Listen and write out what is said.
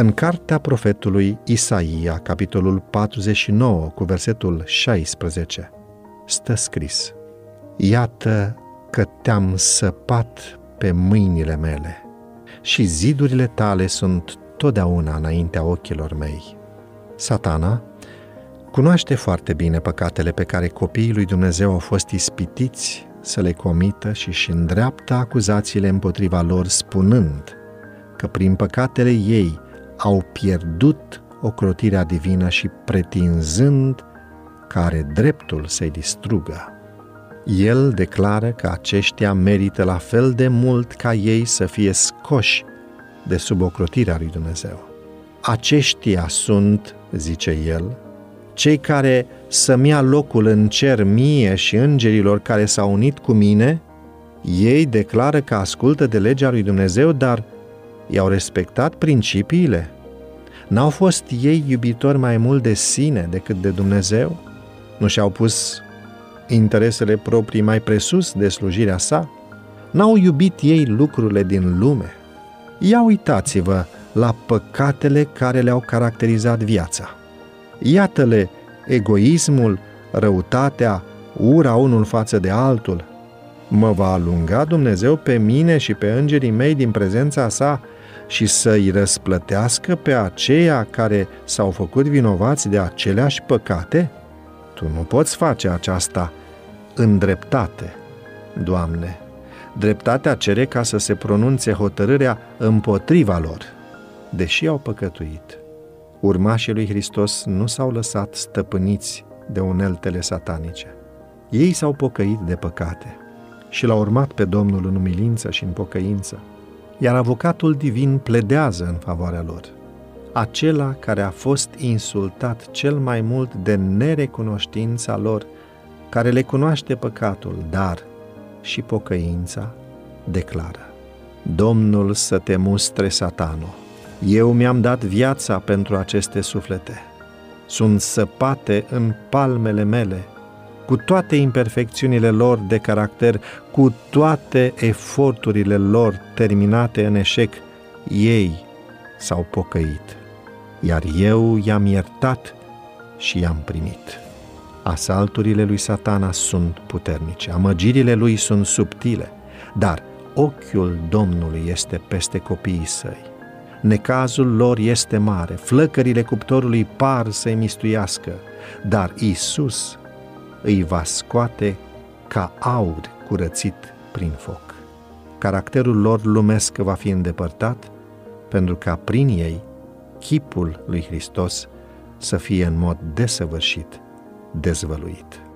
În cartea profetului Isaia, capitolul 49, cu versetul 16, stă scris Iată că te-am săpat pe mâinile mele și zidurile tale sunt totdeauna înaintea ochilor mei. Satana cunoaște foarte bine păcatele pe care copiii lui Dumnezeu au fost ispitiți să le comită și își îndreaptă acuzațiile împotriva lor spunând că prin păcatele ei au pierdut ocrotirea divină și pretinzând că are dreptul să-i distrugă. El declară că aceștia merită la fel de mult ca ei să fie scoși de sub ocrotirea lui Dumnezeu. Aceștia sunt, zice el, cei care să-mi ia locul în cer mie și îngerilor care s-au unit cu mine, ei declară că ascultă de legea lui Dumnezeu, dar i-au respectat principiile? N-au fost ei iubitori mai mult de sine decât de Dumnezeu? Nu și-au pus interesele proprii mai presus de slujirea sa? N-au iubit ei lucrurile din lume? Ia uitați-vă la păcatele care le-au caracterizat viața. Iată-le egoismul, răutatea, ura unul față de altul. Mă va alunga Dumnezeu pe mine și pe îngerii mei din prezența sa și să-i răsplătească pe aceia care s-au făcut vinovați de aceleași păcate? Tu nu poți face aceasta în dreptate, Doamne. Dreptatea cere ca să se pronunțe hotărârea împotriva lor, deși au păcătuit. Urmașii lui Hristos nu s-au lăsat stăpâniți de uneltele satanice. Ei s-au pocăit de păcate și l-au urmat pe Domnul în umilință și în pocăință, iar avocatul divin pledează în favoarea lor. Acela care a fost insultat cel mai mult de nerecunoștința lor, care le cunoaște păcatul, dar și pocăința, declară. Domnul să te mustre satanul eu mi-am dat viața pentru aceste suflete. Sunt săpate în palmele mele, cu toate imperfecțiunile lor de caracter, cu toate eforturile lor terminate în eșec, ei s-au pocăit, iar eu i-am iertat și i-am primit. Asalturile lui satana sunt puternice, amăgirile lui sunt subtile, dar ochiul Domnului este peste copiii săi necazul lor este mare, flăcările cuptorului par să-i mistuiască, dar Isus îi va scoate ca aur curățit prin foc. Caracterul lor lumesc va fi îndepărtat, pentru ca prin ei chipul lui Hristos să fie în mod desăvârșit dezvăluit.